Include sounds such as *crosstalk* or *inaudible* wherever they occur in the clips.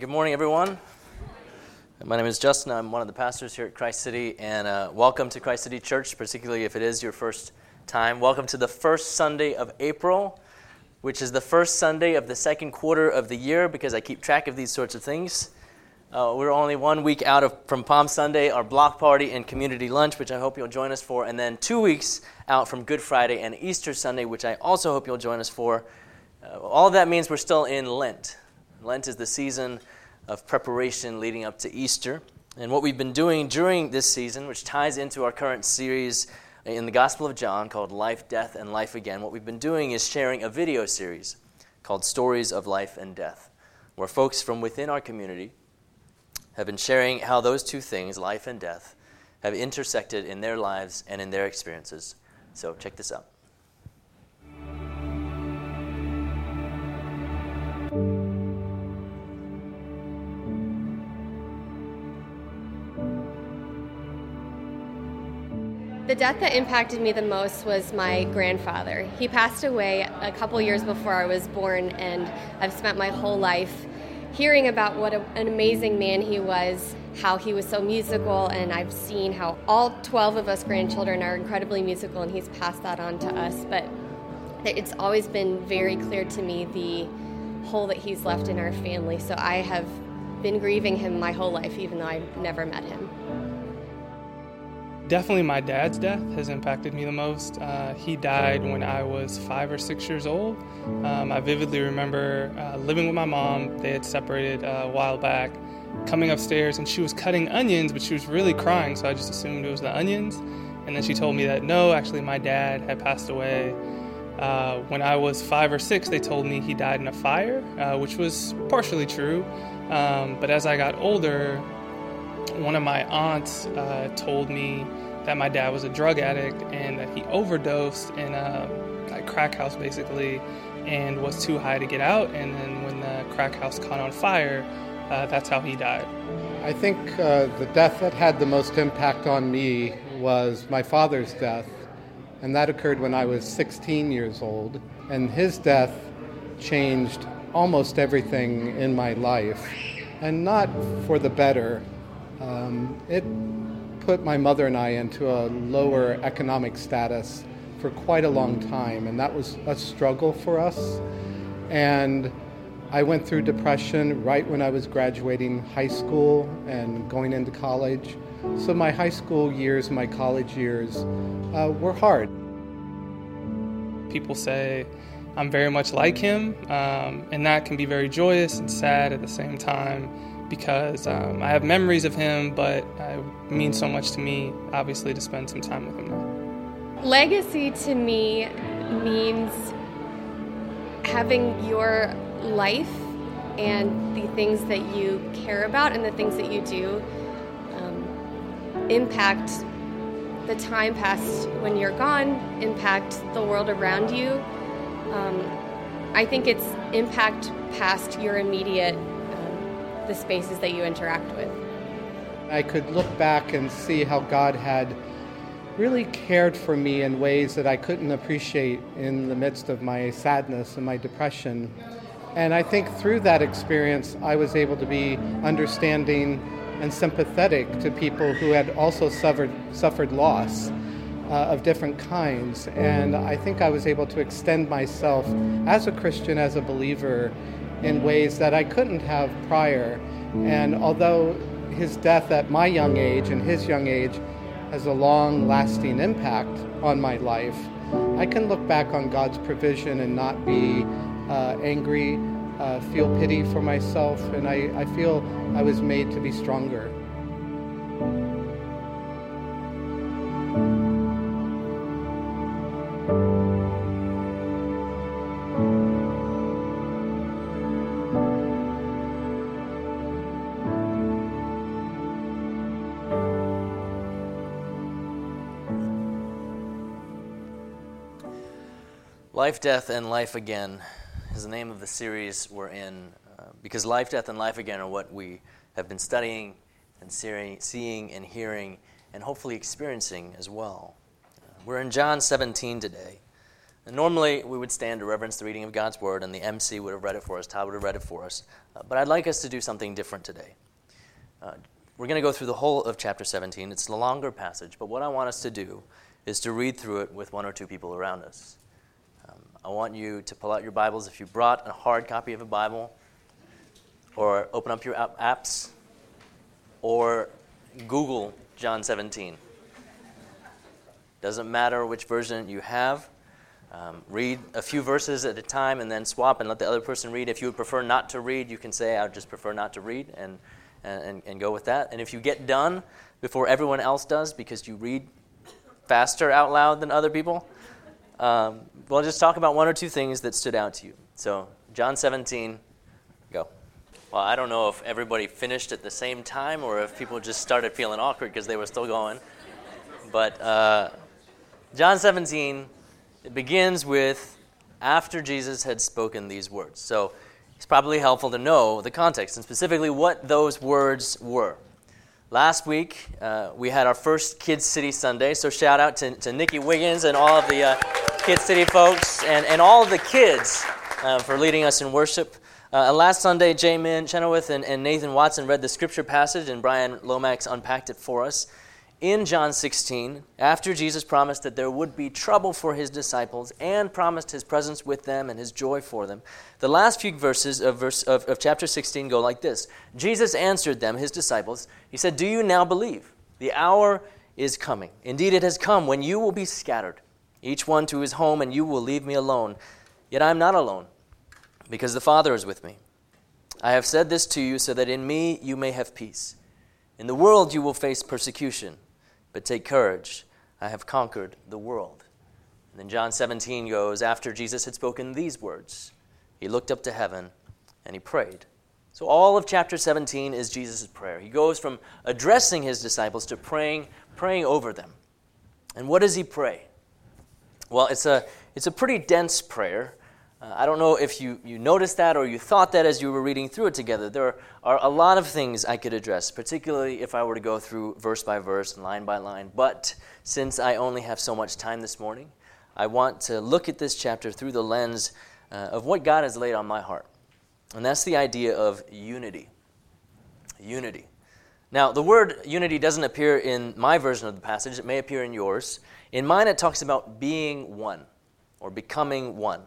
Good morning, everyone. My name is Justin. I'm one of the pastors here at Christ City, and uh, welcome to Christ City Church, particularly if it is your first time. Welcome to the first Sunday of April, which is the first Sunday of the second quarter of the year, because I keep track of these sorts of things. Uh, we're only one week out of, from Palm Sunday, our block party and community lunch, which I hope you'll join us for, and then two weeks out from Good Friday and Easter Sunday, which I also hope you'll join us for. Uh, all of that means we're still in Lent. Lent is the season of preparation leading up to Easter. And what we've been doing during this season, which ties into our current series in the Gospel of John called Life, Death, and Life Again, what we've been doing is sharing a video series called Stories of Life and Death, where folks from within our community have been sharing how those two things, life and death, have intersected in their lives and in their experiences. So check this out. The death that impacted me the most was my grandfather. He passed away a couple years before I was born, and I've spent my whole life hearing about what a, an amazing man he was, how he was so musical, and I've seen how all 12 of us grandchildren are incredibly musical, and he's passed that on to us. But it's always been very clear to me the hole that he's left in our family. So I have been grieving him my whole life, even though I've never met him definitely my dad's death has impacted me the most. Uh, he died when I was five or six years old. Um, I vividly remember uh, living with my mom. They had separated uh, a while back. Coming upstairs and she was cutting onions, but she was really crying, so I just assumed it was the onions. And then she told me that no, actually, my dad had passed away. Uh, when I was five or six, they told me he died in a fire, uh, which was partially true. Um, but as I got older, one of my aunts uh, told me that my dad was a drug addict and that he overdosed in a like crack house basically and was too high to get out and then when the crack house caught on fire uh, that's how he died. I think uh, the death that had the most impact on me was my father's death and that occurred when i was 16 years old and his death changed almost everything in my life and not for the better um, it put my mother and I into a lower economic status for quite a long time, and that was a struggle for us. And I went through depression right when I was graduating high school and going into college. So my high school years, my college years uh, were hard. People say I'm very much like him, um, and that can be very joyous and sad at the same time because um, I have memories of him, but it means so much to me, obviously, to spend some time with him now. Legacy to me means having your life and the things that you care about and the things that you do um, impact the time past when you're gone, impact the world around you. Um, I think it's impact past your immediate the spaces that you interact with. I could look back and see how God had really cared for me in ways that I couldn't appreciate in the midst of my sadness and my depression. And I think through that experience, I was able to be understanding and sympathetic to people who had also suffered, suffered loss uh, of different kinds. And I think I was able to extend myself as a Christian, as a believer, in ways that I couldn't have prior. And although his death at my young age and his young age has a long lasting impact on my life, I can look back on God's provision and not be uh, angry, uh, feel pity for myself, and I, I feel I was made to be stronger. Life, Death, and Life Again is the name of the series we're in uh, because life, death, and life again are what we have been studying and seeing and hearing and hopefully experiencing as well. Uh, we're in John 17 today. And normally, we would stand to reverence the reading of God's Word, and the MC would have read it for us, Todd would have read it for us. Uh, but I'd like us to do something different today. Uh, we're going to go through the whole of chapter 17. It's a longer passage, but what I want us to do is to read through it with one or two people around us. I want you to pull out your Bibles if you brought a hard copy of a Bible, or open up your apps, or Google John 17. Doesn't matter which version you have. Um, read a few verses at a time and then swap and let the other person read. If you would prefer not to read, you can say, I would just prefer not to read, and, and, and go with that. And if you get done before everyone else does because you read faster out loud than other people, um, we'll just talk about one or two things that stood out to you. So, John 17, go. Well, I don't know if everybody finished at the same time or if people just started feeling awkward because they were still going. But uh, John 17, it begins with after Jesus had spoken these words. So it's probably helpful to know the context and specifically what those words were. Last week, uh, we had our first Kids City Sunday, so shout out to, to Nikki Wiggins and all of the uh, Kids City folks and, and all of the kids uh, for leading us in worship. Uh, last Sunday, Jamin Chenoweth and, and Nathan Watson read the scripture passage, and Brian Lomax unpacked it for us. In John 16, after Jesus promised that there would be trouble for his disciples and promised his presence with them and his joy for them, the last few verses of, verse, of, of chapter 16 go like this Jesus answered them, his disciples. He said, Do you now believe? The hour is coming. Indeed, it has come when you will be scattered, each one to his home, and you will leave me alone. Yet I am not alone because the Father is with me. I have said this to you so that in me you may have peace. In the world you will face persecution, but take courage. I have conquered the world. And then John 17 goes, After Jesus had spoken these words, he looked up to heaven and he prayed. So all of chapter 17 is Jesus' prayer. He goes from addressing his disciples to praying, praying over them. And what does he pray? Well, it's a, it's a pretty dense prayer. Uh, I don't know if you, you noticed that or you thought that as you were reading through it together. There are a lot of things I could address, particularly if I were to go through verse by verse and line by line. But since I only have so much time this morning, I want to look at this chapter through the lens uh, of what God has laid on my heart. And that's the idea of unity. Unity. Now, the word unity doesn't appear in my version of the passage, it may appear in yours. In mine, it talks about being one or becoming one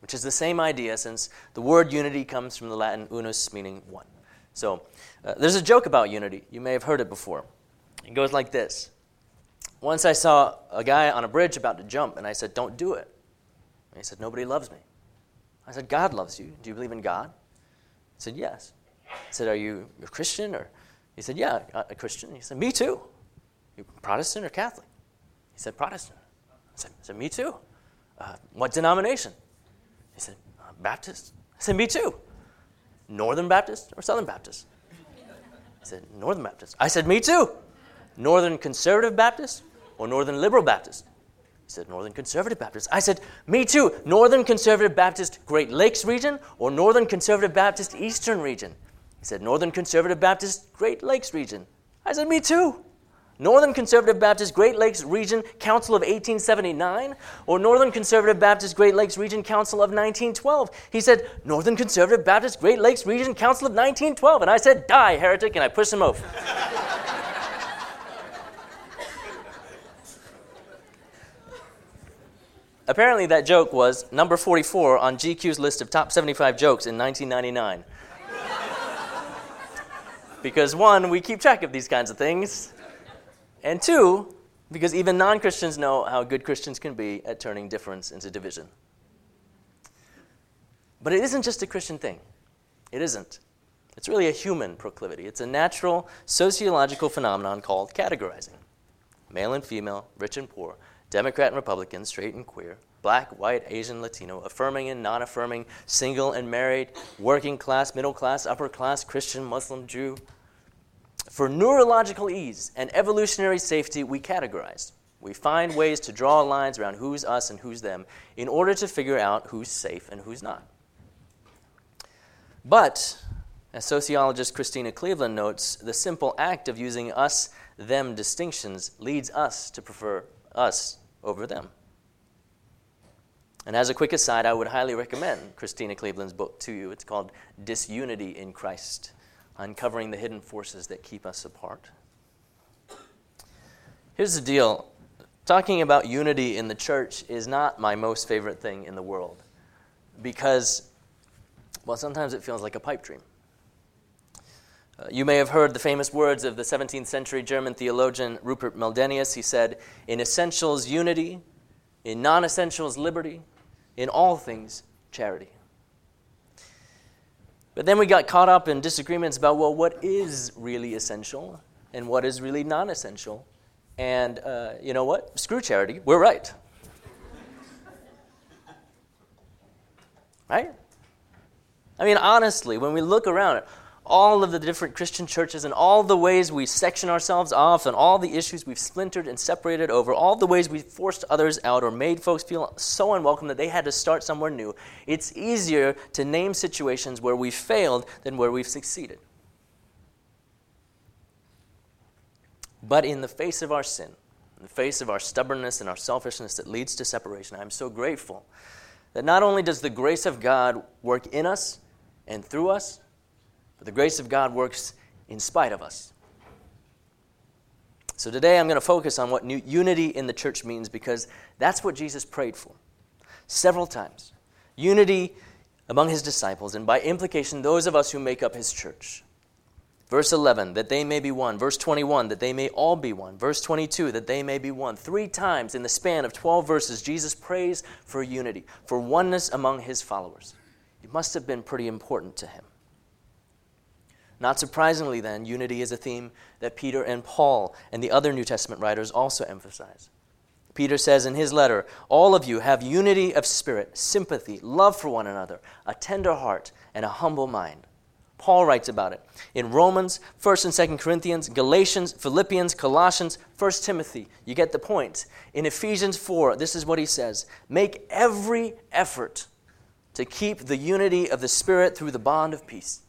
which is the same idea since the word unity comes from the Latin unus, meaning one. So uh, there's a joke about unity. You may have heard it before. It goes like this Once I saw a guy on a bridge about to jump, and I said, Don't do it. And he said, Nobody loves me. I said, God loves you. Do you believe in God? He said, Yes. I said, Are you a Christian? Or he said, Yeah, a Christian. He said, Me too. You Protestant or Catholic? He said, Protestant. I said, Me too. Uh, what denomination? Baptist? I said, Me too. Northern Baptist or Southern Baptist? He said, Northern Baptist. I said, Me too. Northern Conservative Baptist or Northern Liberal Baptist? He said, Northern Conservative Baptist. I said, Me too. Northern Conservative Baptist Great Lakes region or Northern Conservative Baptist Eastern region? He said, Northern Conservative Baptist Great Lakes region. I said, Me too. Northern Conservative Baptist Great Lakes Region Council of 1879 or Northern Conservative Baptist Great Lakes Region Council of 1912. He said, Northern Conservative Baptist Great Lakes Region Council of 1912. And I said, Die, heretic, and I pushed him over. *laughs* Apparently, that joke was number 44 on GQ's list of top 75 jokes in 1999. *laughs* because, one, we keep track of these kinds of things. And two, because even non Christians know how good Christians can be at turning difference into division. But it isn't just a Christian thing. It isn't. It's really a human proclivity. It's a natural sociological phenomenon called categorizing male and female, rich and poor, Democrat and Republican, straight and queer, black, white, Asian, Latino, affirming and non affirming, single and married, working class, middle class, upper class, Christian, Muslim, Jew, for neurological ease and evolutionary safety, we categorize. We find ways to draw lines around who's us and who's them in order to figure out who's safe and who's not. But, as sociologist Christena Cleveland notes, the simple act of using us them distinctions leads us to prefer us over them. And as a quick aside, I would highly recommend Christena Cleveland's book to you. It's called Disunity in Christ Uncovering the Hidden Forces That Keep Us Apart. Here's the deal talking about unity in the church is not my most favorite thing in the world because, well, sometimes it feels like a pipe dream. Uh, you may have heard the famous words of the 17th century German theologian Rupert Meldenius. He said, In essentials, unity, in non essentials, liberty, in all things, charity. But then we got caught up in disagreements about, well, what is really essential and what is really non essential. And uh, you know what? Screw charity. We're right. right? I mean, honestly, when we look around, all of the different Christian churches and all the ways we section ourselves off and all the issues we've splintered and separated over, all the ways we've forced others out or made folks feel so unwelcome that they had to start somewhere new, it's easier to name situations where we've failed than where we've succeeded. But in the face of our sin, in the face of our stubbornness and our selfishness that leads to separation, I'm so grateful that not only does the grace of God work in us and through us, but the grace of God works in spite of us. So today I'm going to focus on what unity in the church means because that's what Jesus prayed for several times. Unity among his disciples, and by implication, those of us who make up his church. Verse 11, that they may be one. Verse 21, that they may all be one. Verse 22, that they may be one. Three times in the span of 12 verses, Jesus prays for unity, for oneness among his followers. It must have been pretty important to him. Not surprisingly, then, unity is a theme that Peter and Paul and the other New Testament writers also emphasize. Peter says in his letter, All of you have unity of spirit, sympathy, love for one another, a tender heart, and a humble mind. Paul writes about it in Romans, 1st and 2nd Corinthians, Galatians, Philippians, Colossians, 1st Timothy. You get the point. In Ephesians 4, this is what he says Make every effort to keep the unity of the Spirit through the bond of peace.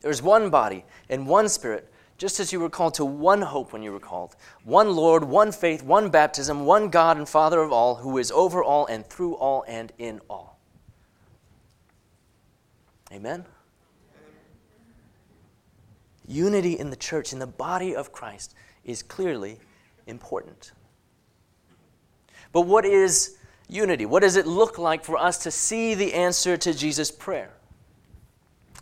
There's one body and one spirit, just as you were called to one hope when you were called, one Lord, one faith, one baptism, one God and Father of all, who is over all and through all and in all. Amen? Unity in the church, in the body of Christ, is clearly important. But what is unity? What does it look like for us to see the answer to Jesus' prayer?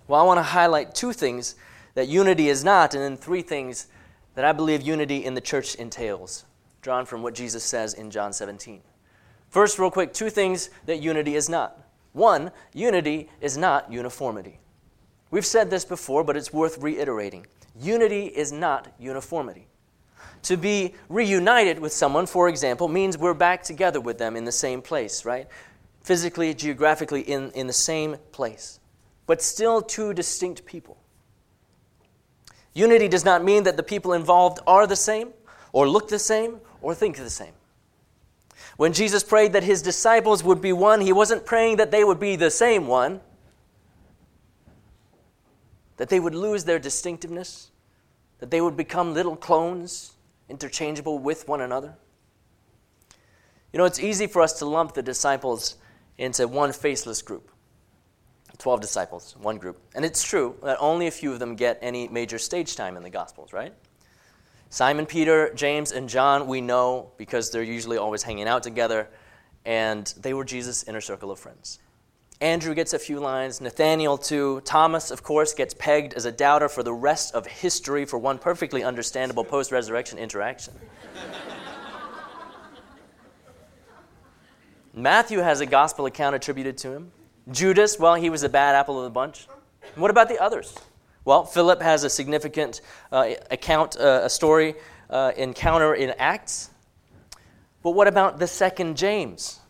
Well, I want to highlight two things that unity is not, and then three things that I believe unity in the church entails, drawn from what Jesus says in John 17. First, real quick, two things that unity is not. One, unity is not uniformity. We've said this before, but it's worth reiterating. Unity is not uniformity. To be reunited with someone, for example, means we're back together with them in the same place, right? Physically, geographically, in, in the same place but still two distinct people. Unity does not mean that the people involved are the same, or look the same, or think the same. When Jesus prayed that his disciples would be one, he wasn't praying that they would be the same one, that they would lose their distinctiveness, that they would become little clones, interchangeable with one another. You know, it's easy for us to lump the disciples into one faceless group. 12 disciples, one group. And it's true that only a few of them get any major stage time in the Gospels, right? Simon Peter, James, and John, we know because they're usually always hanging out together, and they were Jesus' inner circle of friends. Andrew gets a few lines, Nathaniel too. Thomas, of course, gets pegged as a doubter for the rest of history for one perfectly understandable post resurrection interaction. *laughs* Matthew has a gospel account attributed to him. Judas, well, he was a bad apple of the bunch. What about the others? Well, Philip has a significant uh, account, uh, a story, uh, encounter in Acts. But what about the second James?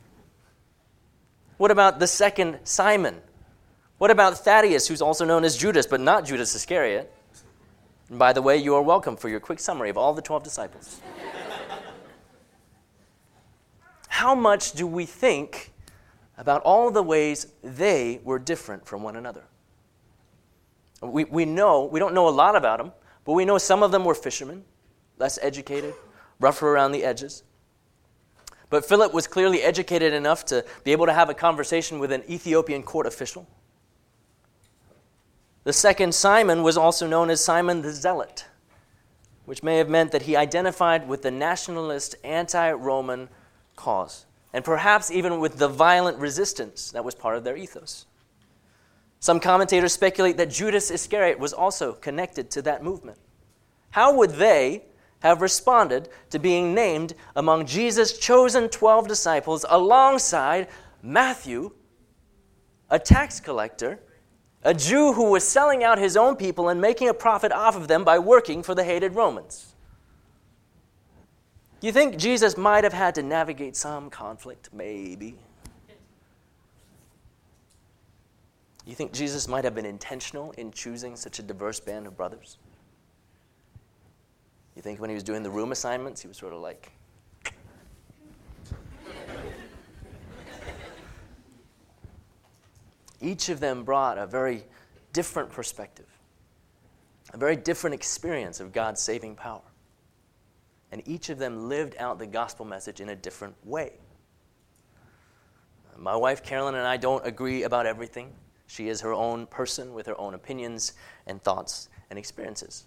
What about the second Simon? What about Thaddeus, who's also known as Judas, but not Judas Iscariot? And by the way, you are welcome for your quick summary of all the 12 disciples. *laughs* How much do we think about all the ways they were different from one another. We, we know, we don't know a lot about them, but we know some of them were fishermen, less educated, rougher around the edges. But Philip was clearly educated enough to be able to have a conversation with an Ethiopian court official. The second Simon was also known as Simon the Zealot, which may have meant that he identified with the nationalist anti Roman cause, and perhaps even with the violent resistance that was part of their ethos. Some commentators speculate that Judas Iscariot was also connected to that movement. How would they have responded to being named among Jesus' chosen 12 disciples alongside Matthew, a tax collector, a Jew who was selling out his own people and making a profit off of them by working for the hated Romans? You think Jesus might have had to navigate some conflict? Maybe. You think Jesus might have been intentional in choosing such a diverse band of brothers? You think when he was doing the room assignments, he was sort of like, Each of them brought a very different perspective, a very different experience of God's saving power. And each of them lived out the gospel message in a different way. My wife Carolyn and I don't agree about everything. She is her own person with her own opinions and thoughts and experiences.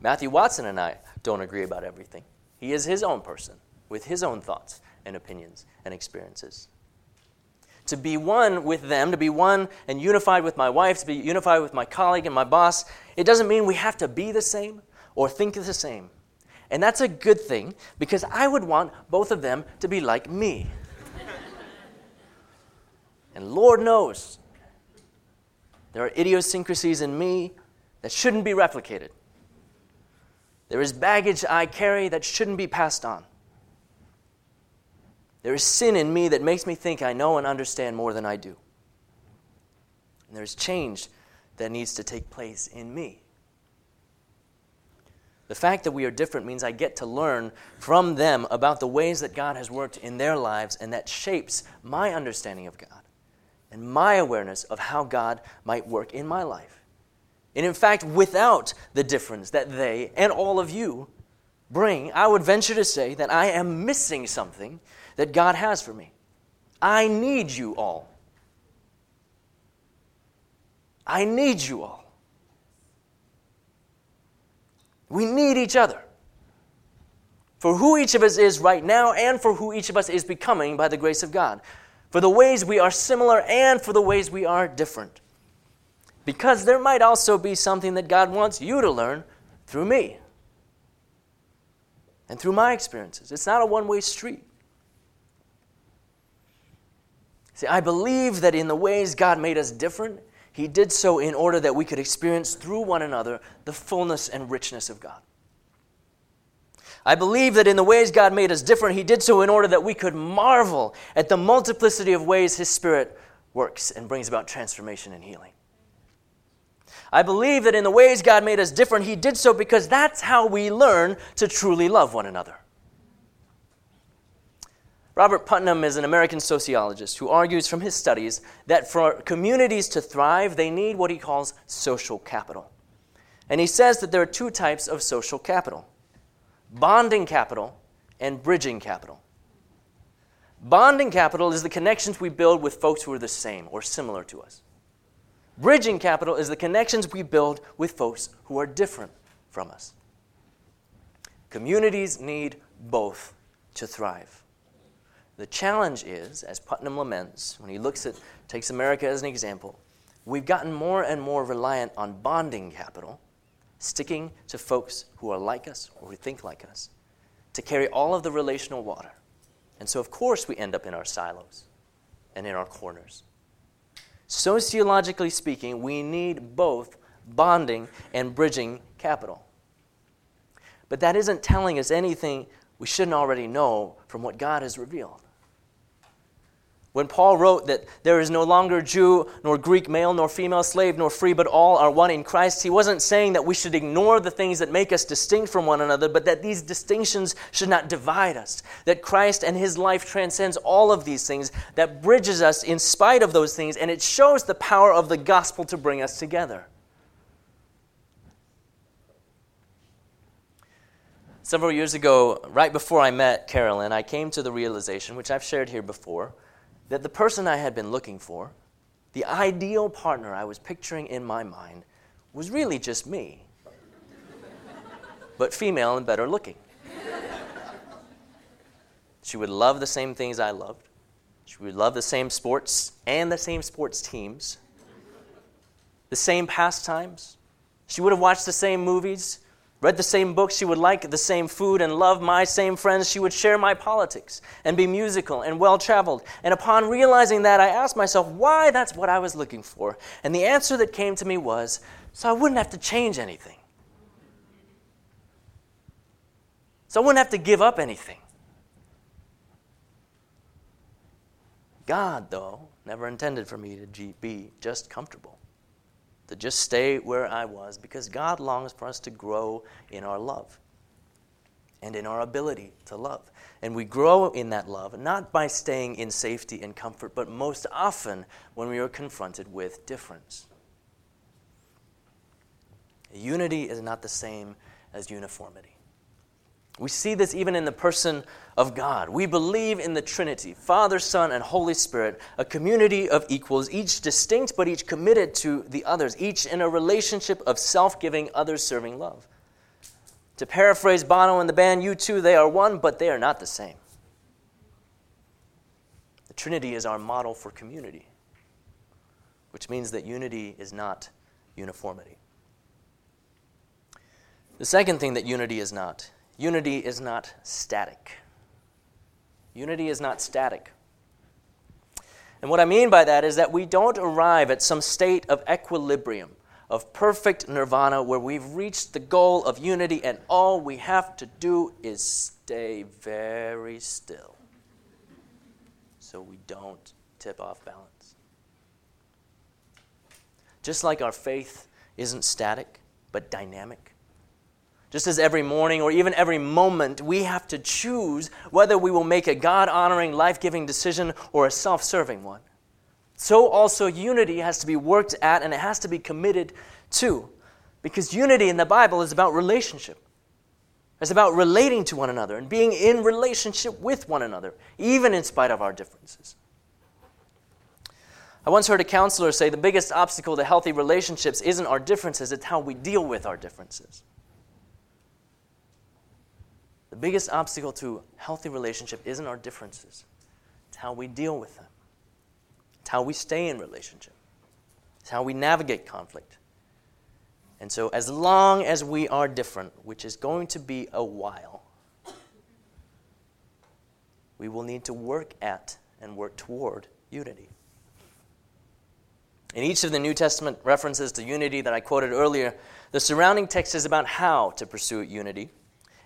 Matthew Watson and I don't agree about everything. He is his own person with his own thoughts and opinions and experiences. To be one with them, to be one and unified with my wife, to be unified with my colleague and my boss, it doesn't mean we have to be the same or think the same. And that's a good thing because I would want both of them to be like me. and Lord knows there are idiosyncrasies in me that shouldn't be replicated. There is baggage I carry that shouldn't be passed on. There is sin in me that makes me think I know and understand more than I do. And there's change that needs to take place in me. The fact that we are different means I get to learn from them about the ways that God has worked in their lives, and that shapes my understanding of God and my awareness of how God might work in my life. And in fact, without the difference that they and all of you bring, I would venture to say that I am missing something that God has for me. I need you all. I need you all. We need each other for who each of us is right now and for who each of us is becoming by the grace of God, for the ways we are similar and for the ways we are different. Because there might also be something that God wants you to learn through me and through my experiences. It's not a one way street. See, I believe that in the ways God made us different, He did so in order that we could experience through one another the fullness and richness of God. I believe that in the ways God made us different, He did so in order that we could marvel at the multiplicity of ways His Spirit works and brings about transformation and healing. I believe that in the ways God made us different, He did so because that's how we learn to truly love one another. Robert Putnam is an American sociologist who argues from his studies that for communities to thrive, they need what he calls social capital. And he says that there are two types of social capital bonding capital and bridging capital. Bonding capital is the connections we build with folks who are the same or similar to us. Bridging capital is the connections we build with folks who are different from us. Communities need both to thrive. The challenge is, as Putnam laments, when he looks at, takes America as an example, we've gotten more and more reliant on bonding capital, sticking to folks who are like us or who think like us, to carry all of the relational water. And so, of course, we end up in our silos and in our corners. Sociologically speaking, we need both bonding and bridging capital. But that isn't telling us anything we shouldn't already know from what God has revealed. When Paul wrote that there is no longer Jew, nor Greek, male, nor female, slave, nor free, but all are one in Christ, he wasn't saying that we should ignore the things that make us distinct from one another, but that these distinctions should not divide us. That Christ and his life transcends all of these things, that bridges us in spite of those things, and it shows the power of the gospel to bring us together. Several years ago, right before I met Carolyn, I came to the realization, which I've shared here before, that the person I had been looking for, the ideal partner I was picturing in my mind, was really just me, *laughs* but female and better looking. She would love the same things I loved. She would love the same sports and the same sports teams, the same pastimes. She would have watched the same movies read the same books, she would like the same food and love my same friends, she would share my politics and be musical and well traveled. And upon realizing that, I asked myself why that's what I was looking for. And the answer that came to me was so I wouldn't have to change anything. So I wouldn't have to give up anything. God, though, never intended for me to be just comfortable to just stay where I was because God longs for us to grow in our love and in our ability to love. And we grow in that love not by staying in safety and comfort, but most often when we are confronted with difference. Unity is not the same as uniformity. We see this even in the person of God. We believe in the Trinity Father, Son, and Holy Spirit, a community of equals, each distinct but each committed to the others, each in a relationship of self giving, others serving love. To paraphrase Bono and the band U2, they are one, but they are not the same. The Trinity is our model for community, which means that unity is not uniformity. The second thing that unity is not Unity is not static. Unity is not static. And what I mean by that is that we don't arrive at some state of equilibrium, of perfect nirvana, where we've reached the goal of unity and all we have to do is stay very still so we don't tip off balance. Just like our faith isn't static but dynamic, just as every morning or even every moment, we have to choose whether we will make a God honoring, life giving decision or a self serving one. So also, unity has to be worked at and it has to be committed to. Because unity in the Bible is about relationship. It's about relating to one another and being in relationship with one another, even in spite of our differences. I once heard a counselor say the biggest obstacle to healthy relationships isn't our differences, it's how we deal with our differences. The biggest obstacle to healthy relationship isn't our differences, it's how we deal with them, it's how we stay in relationship, it's how we navigate conflict. And so, as long as we are different, which is going to be a while, we will need to work at and work toward unity. In each of the New Testament references to unity that I quoted earlier, the surrounding text is about how to pursue unity.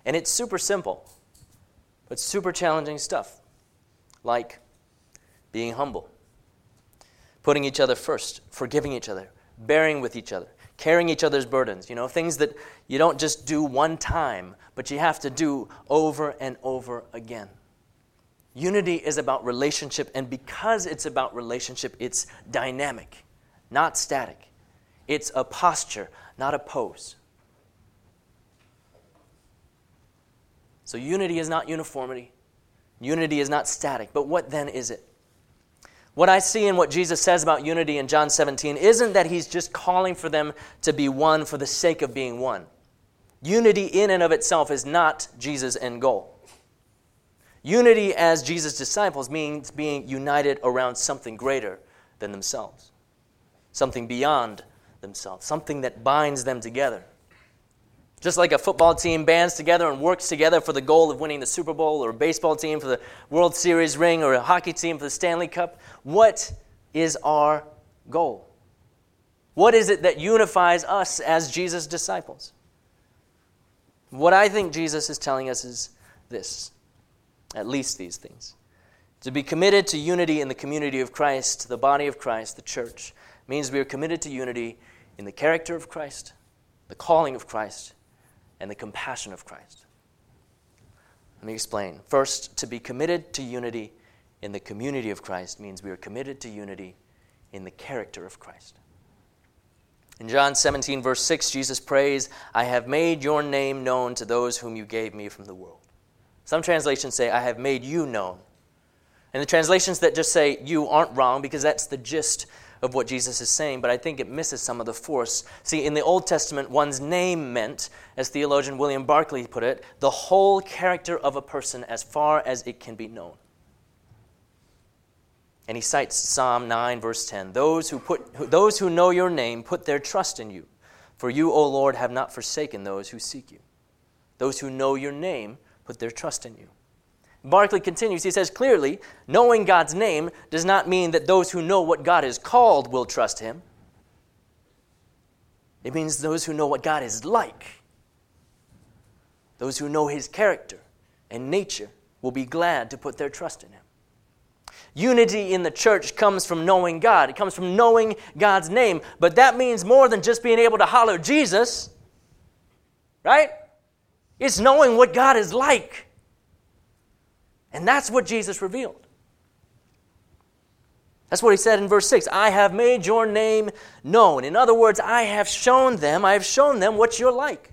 And it's super simple, but super challenging stuff, like being humble, putting each other first, forgiving each other, bearing with each other, carrying each other's burdens, you know, things that you don't just do one time, but you have to do over and over again. Unity is about relationship, and because it's about relationship, it's dynamic, not static. It's a posture, not a pose. So unity is not uniformity. Unity is not static. But what then is it? What I see in what Jesus says about unity in John 17 isn't that he's just calling for them to be one for the sake of being one. Unity in and of itself is not Jesus' end goal. Unity as Jesus' disciples means being united around something greater than themselves, something beyond themselves, something that binds them together. Just like a football team bands together and works together for the goal of winning the Super Bowl, or a baseball team for the World Series ring, or a hockey team for the Stanley Cup, what is our goal? What is it that unifies us as Jesus' disciples? What I think Jesus is telling us is this at least these things. To be committed to unity in the community of Christ, the body of Christ, the church, means we are committed to unity in the character of Christ, the calling of Christ, and the compassion of Christ. Let me explain. First, to be committed to unity in the community of Christ means we are committed to unity in the character of Christ. In John 17, verse 6, Jesus prays, I have made your name known to those whom you gave me from the world. Some translations say, I have made you known. And the translations that just say you aren't wrong because that's the gist of what Jesus is saying, but I think it misses some of the force. See, in the Old Testament, one's name meant, as theologian William Barclay put it, the whole character of a person as far as it can be known. And he cites Psalm 9, verse 10 those who, put, those who know your name put their trust in you, for you, O Lord, have not forsaken those who seek you. Those who know your name put their trust in you. Barclay continues, he says clearly, knowing God's name does not mean that those who know what God is called will trust him. It means those who know what God is like, those who know his character and nature, will be glad to put their trust in him. Unity in the church comes from knowing God. It comes from knowing God's name. But that means more than just being able to holler Jesus, right? It's knowing what God is like. And that's what Jesus revealed. That's what he said in verse 6 I have made your name known. In other words, I have shown them, I have shown them what you're like.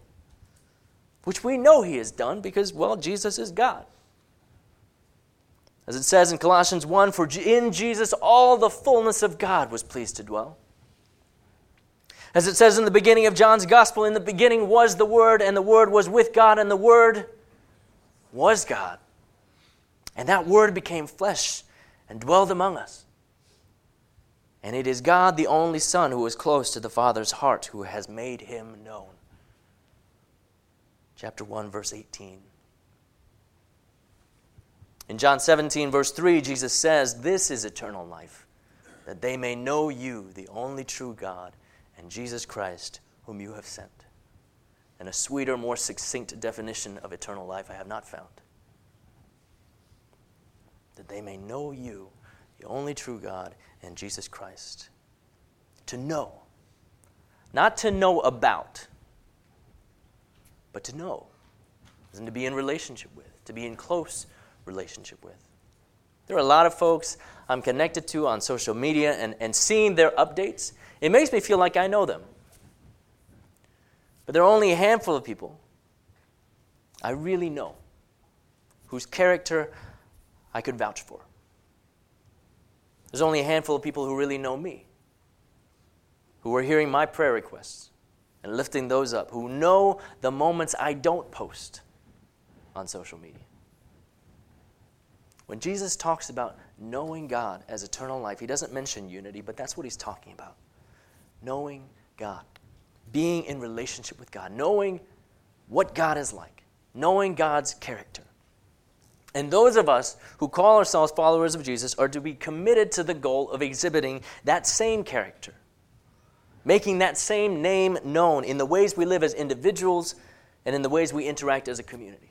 Which we know he has done because, well, Jesus is God. As it says in Colossians 1 For in Jesus all the fullness of God was pleased to dwell. As it says in the beginning of John's Gospel, in the beginning was the Word, and the Word was with God, and the Word was God. And that Word became flesh and dwelled among us. And it is God, the only Son, who is close to the Father's heart, who has made him known. Chapter 1, verse 18. In John 17, verse 3, Jesus says, This is eternal life, that they may know you, the only true God, and Jesus Christ, whom you have sent. And a sweeter, more succinct definition of eternal life I have not found that they may know you, the only true God, and Jesus Christ. To know. Not to know about, but to know. And to be in relationship with, to be in close relationship with. There are a lot of folks I'm connected to on social media, and, and seeing their updates, it makes me feel like I know them. But there are only a handful of people I really know whose character I could vouch for. There's only a handful of people who really know me, who are hearing my prayer requests and lifting those up, who know the moments I don't post on social media. When Jesus talks about knowing God as eternal life, he doesn't mention unity, but that's what he's talking about. Knowing God, being in relationship with God, knowing what God is like, knowing God's character. And those of us who call ourselves followers of Jesus are to be committed to the goal of exhibiting that same character, making that same name known in the ways we live as individuals and in the ways we interact as a community.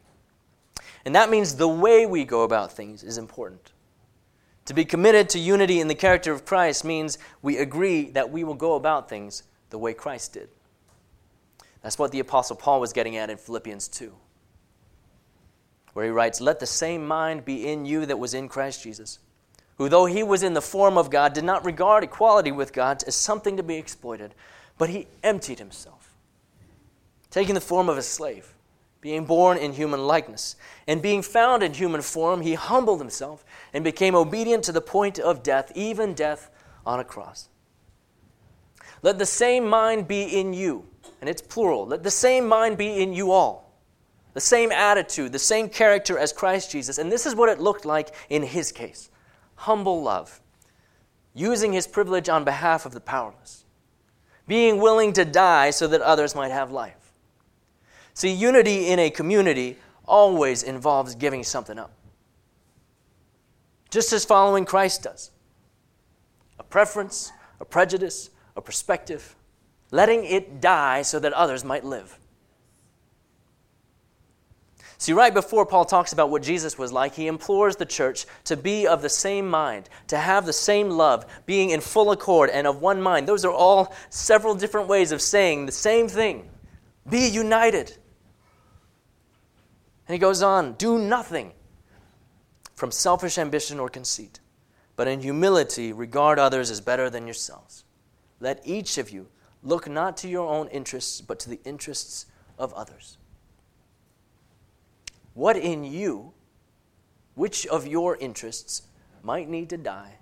And that means the way we go about things is important. To be committed to unity in the character of Christ means we agree that we will go about things the way Christ did. That's what the Apostle Paul was getting at in Philippians 2 where he writes, Let the same mind be in you that was in Christ Jesus, who, though he was in the form of God, did not regard equality with God as something to be exploited, but he emptied himself, taking the form of a slave, being born in human likeness. And being found in human form, he humbled himself and became obedient to the point of death, even death on a cross. Let the same mind be in you, and it's plural. Let the same mind be in you all the same attitude, the same character as Christ Jesus. And this is what it looked like in his case humble love, using his privilege on behalf of the powerless, being willing to die so that others might have life. See, unity in a community always involves giving something up, just as following Christ does a preference, a prejudice, a perspective, letting it die so that others might live. See, right before Paul talks about what Jesus was like, he implores the church to be of the same mind, to have the same love, being in full accord and of one mind. Those are all several different ways of saying the same thing be united. And he goes on do nothing from selfish ambition or conceit, but in humility regard others as better than yourselves. Let each of you Look not to your own interests, but to the interests of others. What in you, which of your interests, might need to die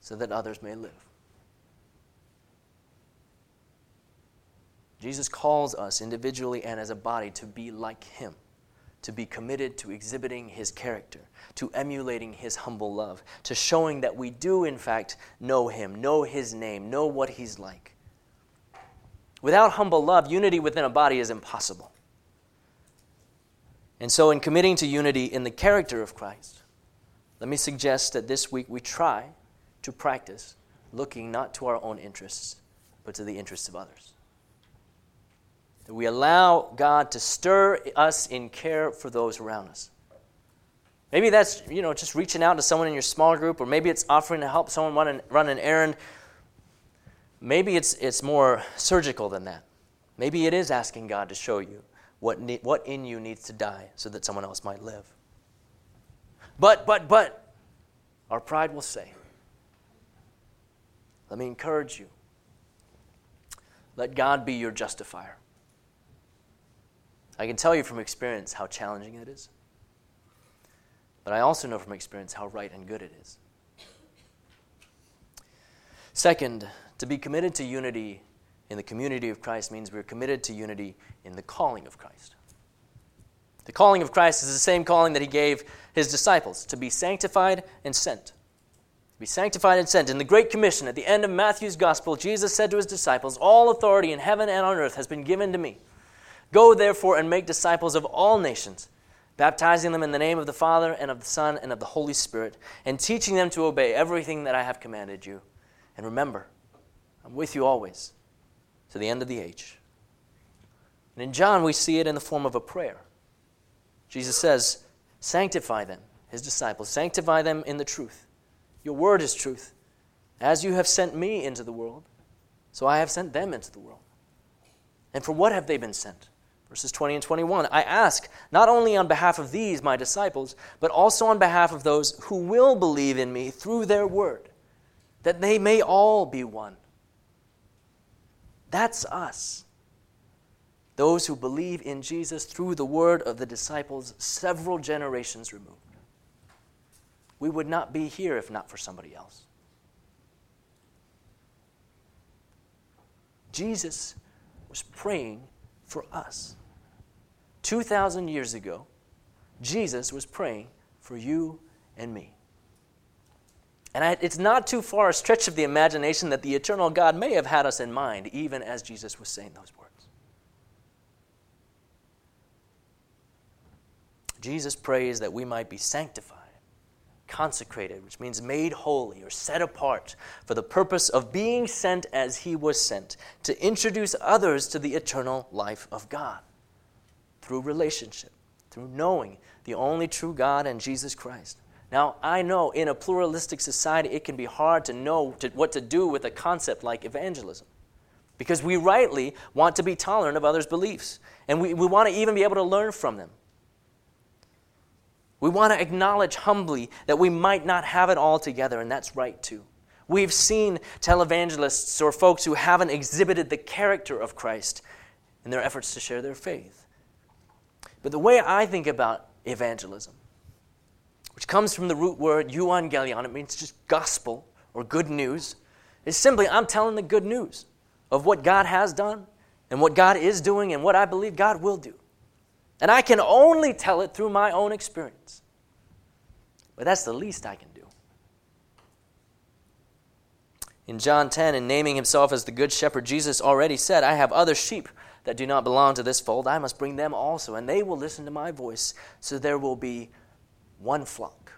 so that others may live? Jesus calls us individually and as a body to be like him, to be committed to exhibiting his character, to emulating his humble love, to showing that we do, in fact, know him, know his name, know what he's like. Without humble love, unity within a body is impossible. And so, in committing to unity in the character of Christ, let me suggest that this week we try to practice looking not to our own interests, but to the interests of others. That we allow God to stir us in care for those around us. Maybe that's, you know, just reaching out to someone in your small group, or maybe it's offering to help someone run an, run an errand. Maybe it's, it's more surgical than that. Maybe it is asking God to show you what, ne- what in you needs to die so that someone else might live. But, but, but, our pride will say, let me encourage you. Let God be your justifier. I can tell you from experience how challenging it is. But I also know from experience how right and good it is. Second, to be committed to unity in the community of Christ means we're committed to unity in the calling of Christ. The calling of Christ is the same calling that he gave his disciples to be sanctified and sent. To be sanctified and sent. In the Great Commission, at the end of Matthew's Gospel, Jesus said to his disciples, All authority in heaven and on earth has been given to me. Go therefore and make disciples of all nations, baptizing them in the name of the Father and of the Son and of the Holy Spirit, and teaching them to obey everything that I have commanded you. And remember, I'm with you always to the end of the age. And in John, we see it in the form of a prayer. Jesus says, Sanctify them, his disciples, sanctify them in the truth. Your word is truth. As you have sent me into the world, so I have sent them into the world. And for what have they been sent? Verses 20 and 21. I ask, not only on behalf of these, my disciples, but also on behalf of those who will believe in me through their word, that they may all be one. That's us. Those who believe in Jesus through the word of the disciples several generations removed. We would not be here if not for somebody else. Jesus was praying for us. 2,000 years ago, Jesus was praying for you and me. And I, it's not too far a stretch of the imagination that the eternal God may have had us in mind, even as Jesus was saying those words. Jesus prays that we might be sanctified, consecrated, which means made holy or set apart for the purpose of being sent as he was sent, to introduce others to the eternal life of God through relationship, through knowing the only true God and Jesus Christ. Now, I know in a pluralistic society it can be hard to know to, what to do with a concept like evangelism because we rightly want to be tolerant of others' beliefs and we, we want to even be able to learn from them. We want to acknowledge humbly that we might not have it all together, and that's right too. We've seen televangelists or folks who haven't exhibited the character of Christ in their efforts to share their faith. But the way I think about evangelism, which comes from the root word euangelion, it means just gospel or good news, is simply I'm telling the good news of what God has done and what God is doing and what I believe God will do. And I can only tell it through my own experience. But that's the least I can do. In John 10, in naming himself as the Good Shepherd, Jesus already said, I have other sheep that do not belong to this fold. I must bring them also, and they will listen to my voice. So there will be one flock,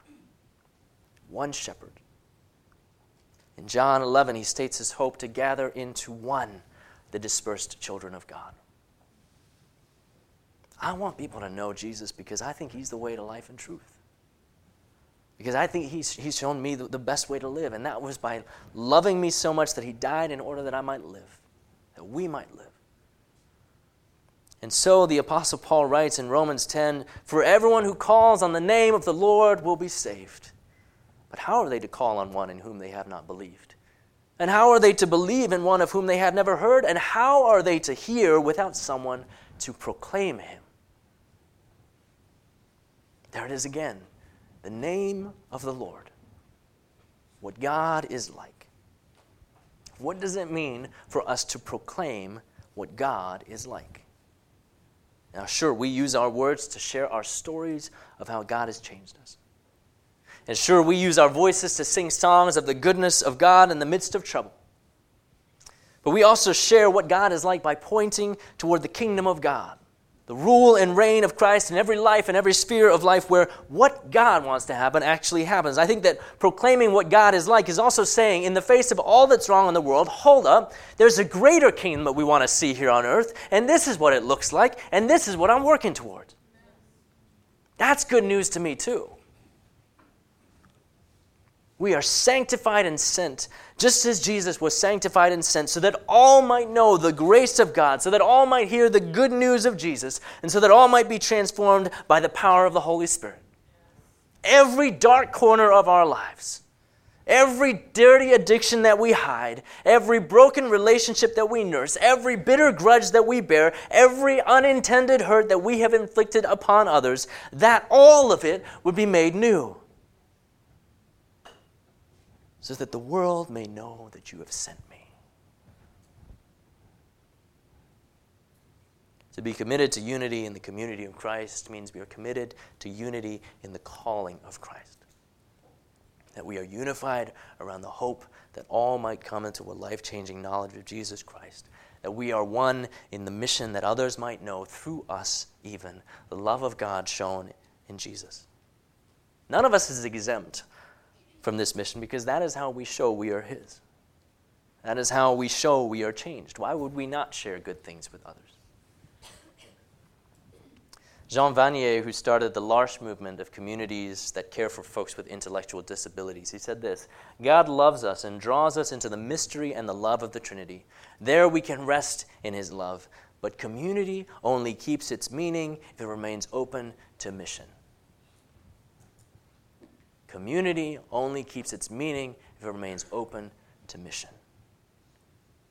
one shepherd. In John 11, he states his hope to gather into one the dispersed children of God. I want people to know Jesus because I think He's the way to life and truth. Because I think He's, he's shown me the, the best way to live, and that was by loving me so much that He died in order that I might live, that we might live. And so the Apostle Paul writes in Romans 10 For everyone who calls on the name of the Lord will be saved. But how are they to call on one in whom they have not believed? And how are they to believe in one of whom they have never heard? And how are they to hear without someone to proclaim him? There it is again the name of the Lord. What God is like. What does it mean for us to proclaim what God is like? Now, sure, we use our words to share our stories of how God has changed us. And sure, we use our voices to sing songs of the goodness of God in the midst of trouble. But we also share what God is like by pointing toward the kingdom of God, the rule and reign of Christ in every life and every sphere of life where what God wants to happen actually happens. I think that proclaiming what God is like is also saying, in the face of all that's wrong in the world, hold up, there's a greater kingdom that we want to see here on earth, and this is what it looks like, and this is what I'm working toward. That's good news to me, too. We are sanctified and sent, just as Jesus was sanctified and sent, so that all might know the grace of God, so that all might hear the good news of Jesus, and so that all might be transformed by the power of the Holy Spirit. Every dark corner of our lives, every dirty addiction that we hide, every broken relationship that we nurse, every bitter grudge that we bear, every unintended hurt that we have inflicted upon others, that all of it would be made new so that the world may know that you have sent me. To be committed to unity in the community of Christ means we are committed to unity in the calling of Christ. That we are unified around the hope that all might come into a life changing knowledge of Jesus Christ. That we are one in the mission that others might know through us, even the love of God shown in Jesus. None of us is exempt from this mission because that is how we show we are His. That is how we show we are changed. Why would we not share good things with others? Jean Vanier, who started the L'Arche movement of communities that care for folks with intellectual disabilities, he said this God loves us and draws us into the mystery and the love of the Trinity. There we can rest in His love. But community only keeps its meaning if it remains open to mission. Community only keeps its meaning if it remains open to mission.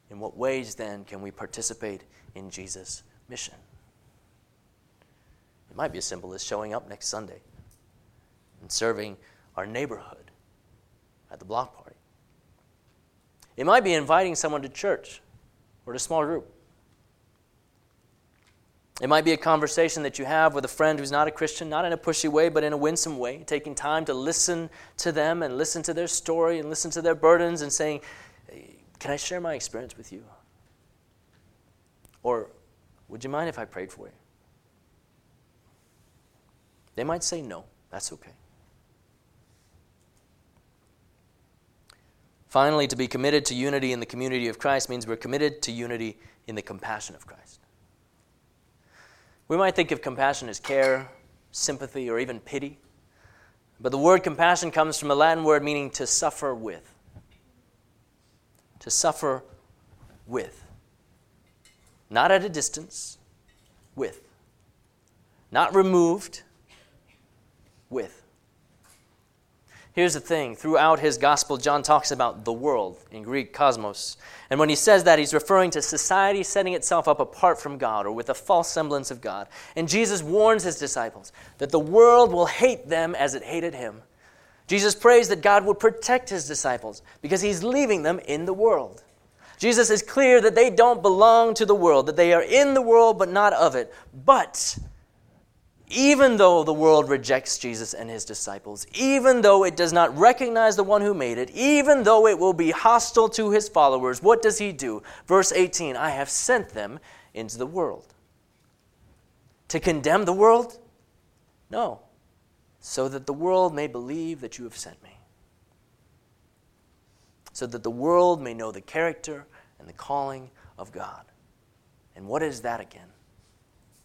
In what ways, then, can we participate in Jesus' mission? It might be as simple as showing up next Sunday and serving our neighborhood at the block party. It might be inviting someone to church or to a small group. It might be a conversation that you have with a friend who's not a Christian, not in a pushy way, but in a winsome way, taking time to listen to them and listen to their story and listen to their burdens and saying, Can I share my experience with you? Or, Would you mind if I prayed for you? They might say no. That's okay. Finally, to be committed to unity in the community of Christ means we're committed to unity in the compassion of Christ. We might think of compassion as care, sympathy, or even pity. But the word compassion comes from a Latin word meaning to suffer with. To suffer with. Not at a distance, with. Not removed, with. Here's the thing throughout his gospel, John talks about the world, in Greek, cosmos. And when he says that, he's referring to society setting itself up apart from God or with a false semblance of God. And Jesus warns his disciples that the world will hate them as it hated him. Jesus prays that God would protect his disciples because he's leaving them in the world. Jesus is clear that they don't belong to the world, that they are in the world but not of it. But even though the world rejects Jesus and his disciples, even though it does not recognize the one who made it, even though it will be hostile to his followers, what does he do? Verse 18 I have sent them into the world. To condemn the world? No. So that the world may believe that you have sent me. So that the world may know the character and the calling of God. And what is that again?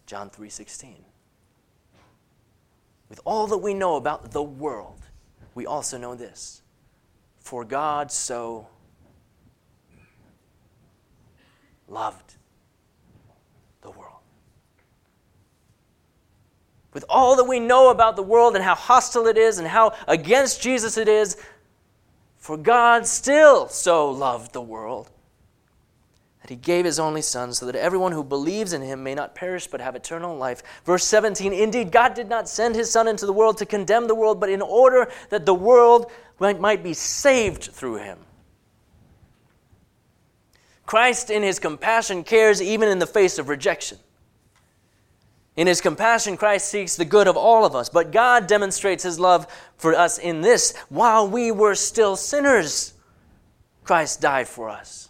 John 3:16 with all that we know about the world, we also know this. For God so loved the world. With all that we know about the world and how hostile it is and how against Jesus it is, For God still so loved the world that he gave his only Son, so that everyone who believes in him may not perish but have eternal life. Verse 17 Indeed, God did not send his Son into the world to condemn the world, but in order that the world might be saved through him. Christ, in his compassion, cares even in the face of rejection. In his compassion, Christ seeks the good of all of us, but God demonstrates his love for us in this while we were still sinners, Christ died for us.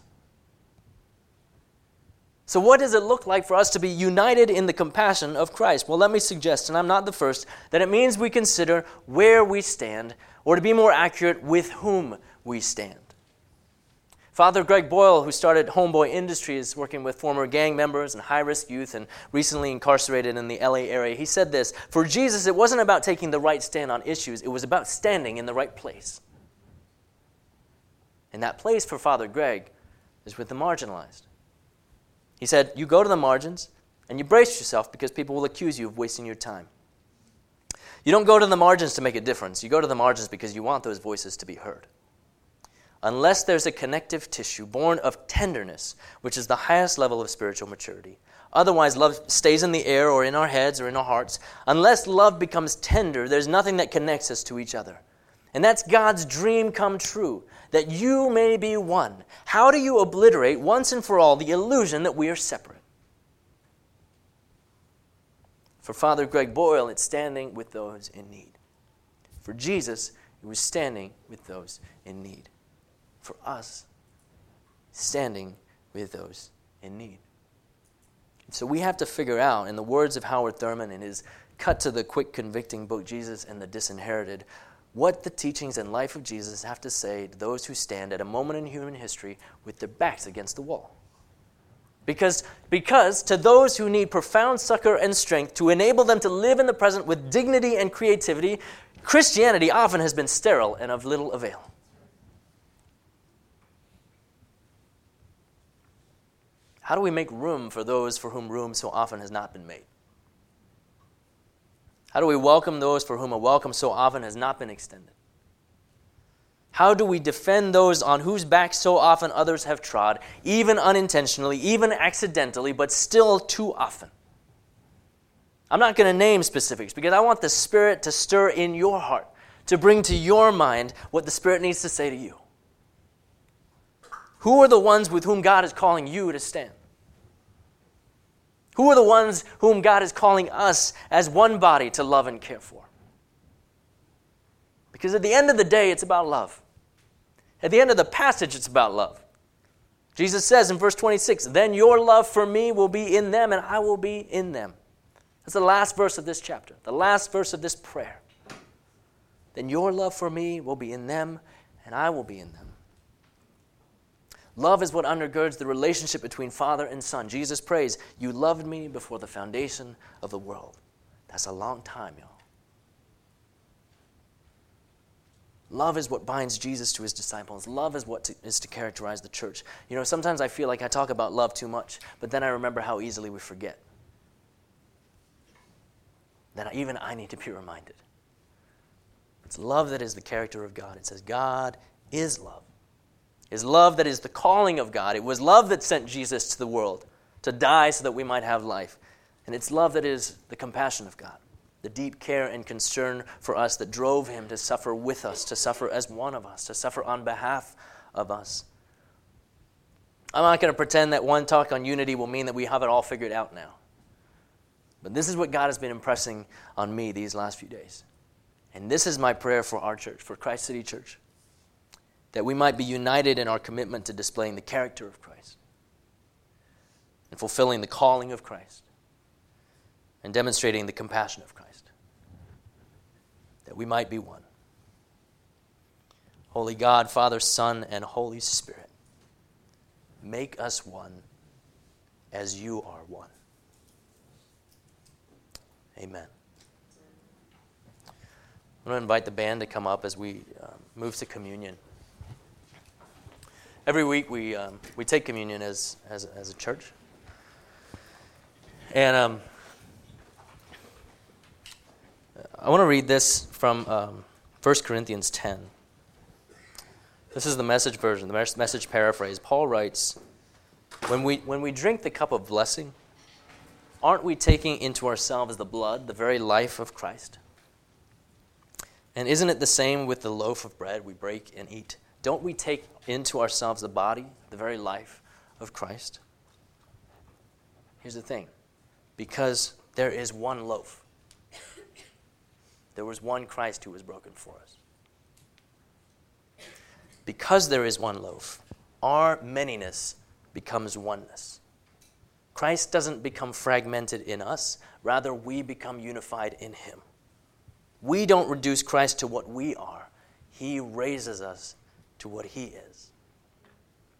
So, what does it look like for us to be united in the compassion of Christ? Well, let me suggest, and I'm not the first, that it means we consider where we stand, or to be more accurate, with whom we stand. Father Greg Boyle, who started Homeboy Industries, working with former gang members and high risk youth and recently incarcerated in the LA area, he said this For Jesus, it wasn't about taking the right stand on issues, it was about standing in the right place. And that place for Father Greg is with the marginalized. He said, You go to the margins and you brace yourself because people will accuse you of wasting your time. You don't go to the margins to make a difference. You go to the margins because you want those voices to be heard. Unless there's a connective tissue born of tenderness, which is the highest level of spiritual maturity. Otherwise, love stays in the air or in our heads or in our hearts. Unless love becomes tender, there's nothing that connects us to each other. And that's God's dream come true that you may be one. How do you obliterate once and for all the illusion that we are separate? For Father Greg Boyle, it's standing with those in need. For Jesus, it was standing with those in need. For us, standing with those in need. So we have to figure out, in the words of Howard Thurman in his cut to the quick convicting book, Jesus and the Disinherited, what the teachings and life of Jesus have to say to those who stand at a moment in human history with their backs against the wall. Because, because to those who need profound succor and strength to enable them to live in the present with dignity and creativity, Christianity often has been sterile and of little avail. How do we make room for those for whom room so often has not been made? How do we welcome those for whom a welcome so often has not been extended? How do we defend those on whose backs so often others have trod, even unintentionally, even accidentally, but still too often? I'm not going to name specifics because I want the Spirit to stir in your heart, to bring to your mind what the Spirit needs to say to you. Who are the ones with whom God is calling you to stand? Who are the ones whom God is calling us as one body to love and care for? Because at the end of the day, it's about love. At the end of the passage, it's about love. Jesus says in verse 26, Then your love for me will be in them, and I will be in them. That's the last verse of this chapter, the last verse of this prayer. Then your love for me will be in them, and I will be in them. Love is what undergirds the relationship between Father and Son. Jesus prays, You loved me before the foundation of the world. That's a long time, y'all. Love is what binds Jesus to his disciples. Love is what to, is to characterize the church. You know, sometimes I feel like I talk about love too much, but then I remember how easily we forget. That even I need to be reminded. It's love that is the character of God. It says, God is love is love that is the calling of God. It was love that sent Jesus to the world to die so that we might have life. And it's love that is the compassion of God, the deep care and concern for us that drove him to suffer with us, to suffer as one of us, to suffer on behalf of us. I'm not going to pretend that one talk on unity will mean that we have it all figured out now. But this is what God has been impressing on me these last few days. And this is my prayer for our church, for Christ City Church that we might be united in our commitment to displaying the character of Christ and fulfilling the calling of Christ and demonstrating the compassion of Christ, that we might be one. Holy God, Father, Son, and Holy Spirit, make us one as you are one. Amen. I'm going to invite the band to come up as we uh, move to communion. Every week we, um, we take communion as, as, as a church. And um, I want to read this from um, 1 Corinthians 10. This is the message version, the message paraphrase. Paul writes when we, when we drink the cup of blessing, aren't we taking into ourselves the blood, the very life of Christ? And isn't it the same with the loaf of bread we break and eat? Don't we take into ourselves the body, the very life of Christ? Here's the thing because there is one loaf, there was one Christ who was broken for us. Because there is one loaf, our manyness becomes oneness. Christ doesn't become fragmented in us, rather, we become unified in Him. We don't reduce Christ to what we are, He raises us to what He is.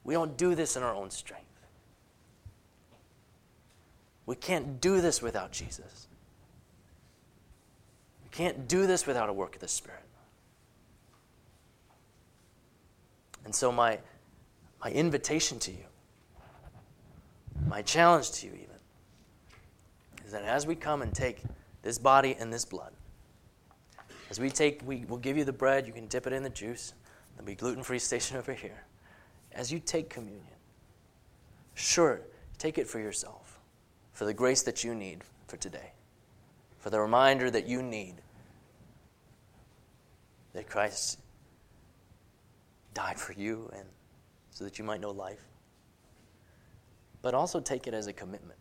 We don't do this in our own strength. We can't do this without Jesus. We can't do this without a work of the Spirit. And so, my, my invitation to you, my challenge to you, even, is that as we come and take this body and this blood, as we take, we will give you the bread, you can dip it in the juice. There'll be gluten free *laughs* station over here. As you take communion, sure, take it for yourself, for the grace that you need for today, for the reminder that you need that Christ died for you and so that you might know life. But also take it as a commitment,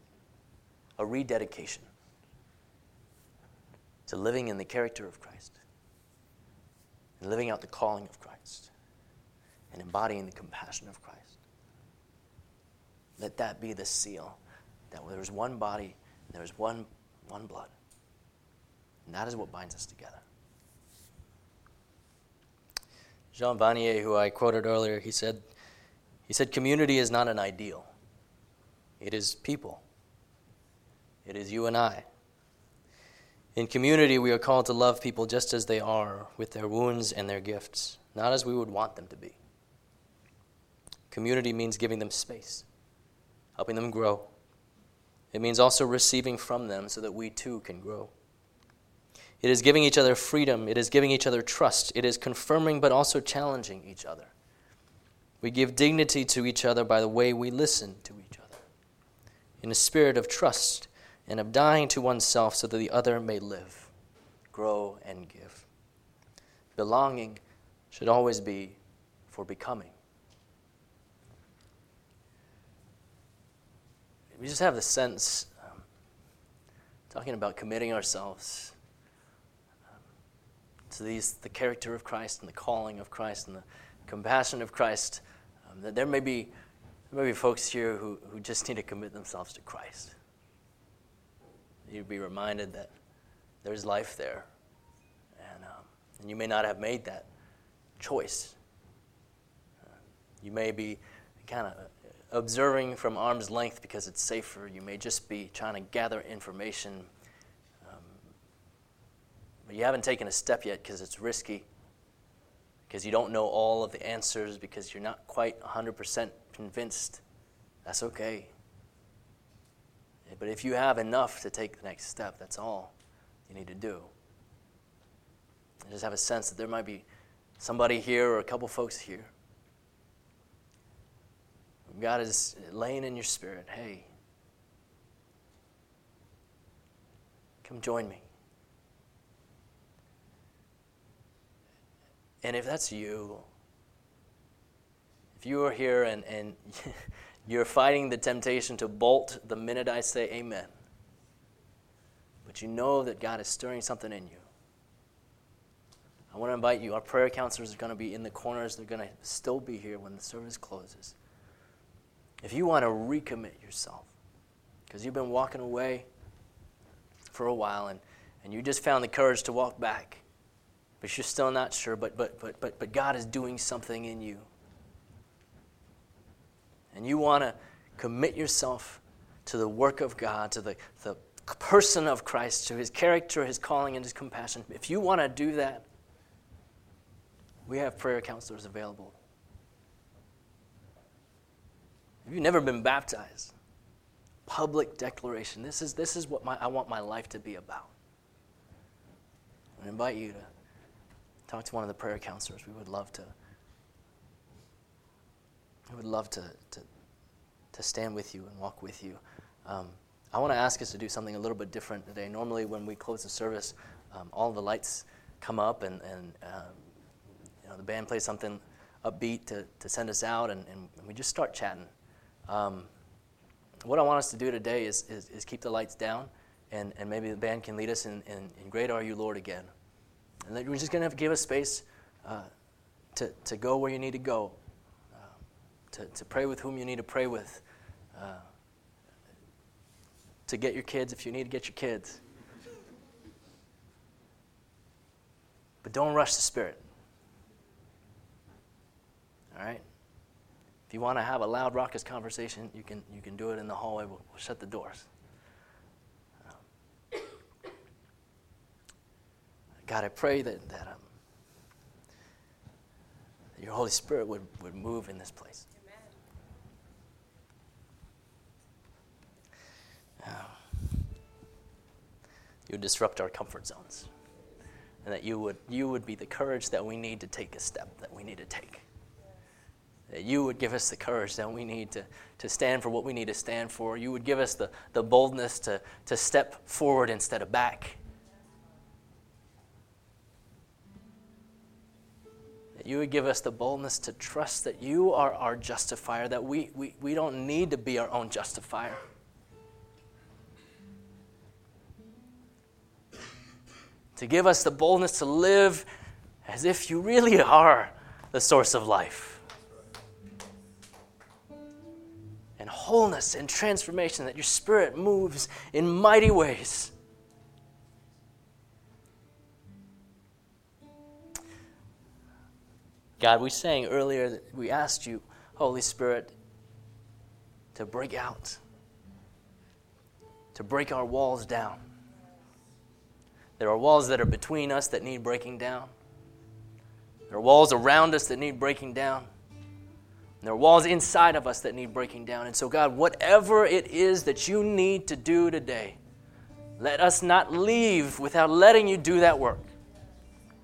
a rededication to living in the character of Christ and living out the calling of Christ and embodying the compassion of Christ. Let that be the seal that there's one body, there's one, one blood. And that is what binds us together. Jean Vanier, who I quoted earlier, he said, he said, community is not an ideal. It is people. It is you and I. In community, we are called to love people just as they are, with their wounds and their gifts, not as we would want them to be. Community means giving them space, helping them grow. It means also receiving from them so that we too can grow. It is giving each other freedom. It is giving each other trust. It is confirming but also challenging each other. We give dignity to each other by the way we listen to each other, in a spirit of trust and of dying to oneself so that the other may live, grow, and give. Belonging should always be for becoming. We just have the sense, um, talking about committing ourselves to these, the character of Christ and the calling of Christ and the compassion of Christ, um, that there may be there may be folks here who, who just need to commit themselves to Christ. You'd be reminded that there's life there, and, um, and you may not have made that choice. You may be kind of observing from arm's length because it's safer. You may just be trying to gather information but you haven't taken a step yet because it's risky, because you don't know all of the answers, because you're not quite 100% convinced. That's okay. But if you have enough to take the next step, that's all you need to do. I just have a sense that there might be somebody here or a couple folks here. God is laying in your spirit, hey, come join me. And if that's you, if you are here and, and *laughs* you're fighting the temptation to bolt the minute I say amen, but you know that God is stirring something in you, I want to invite you. Our prayer counselors are going to be in the corners, they're going to still be here when the service closes. If you want to recommit yourself, because you've been walking away for a while and, and you just found the courage to walk back but you're still not sure, but, but, but, but, but God is doing something in you. And you want to commit yourself to the work of God, to the, the person of Christ, to his character, his calling, and his compassion. If you want to do that, we have prayer counselors available. If you've never been baptized, public declaration this is, this is what my, I want my life to be about. I invite you to talk to one of the prayer counselors. We would love to I would love to, to, to stand with you and walk with you. Um, I want to ask us to do something a little bit different today. Normally, when we close the service, um, all the lights come up and, and um, you know, the band plays something upbeat to, to send us out, and, and we just start chatting. Um, what I want us to do today is, is, is, keep the lights down, and, and maybe the band can lead us in, in, in Great Are You, Lord, again. And we're just going to have to give us space uh, to, to go where you need to go, to, to pray with whom you need to pray with. Uh, to get your kids if you need to get your kids. But don't rush the Spirit. All right? If you want to have a loud, raucous conversation, you can, you can do it in the hallway. We'll, we'll shut the doors. Um, God, I pray that, that, um, that your Holy Spirit would, would move in this place. You disrupt our comfort zones. And that you would, you would be the courage that we need to take a step that we need to take. That you would give us the courage that we need to, to stand for what we need to stand for. You would give us the, the boldness to, to step forward instead of back. That you would give us the boldness to trust that you are our justifier, that we, we, we don't need to be our own justifier. To give us the boldness to live as if you really are the source of life. And wholeness and transformation, that your spirit moves in mighty ways. God, we sang earlier that we asked you, Holy Spirit, to break out, to break our walls down there are walls that are between us that need breaking down. There are walls around us that need breaking down. There are walls inside of us that need breaking down. And so, God, whatever it is that you need to do today, let us not leave without letting you do that work.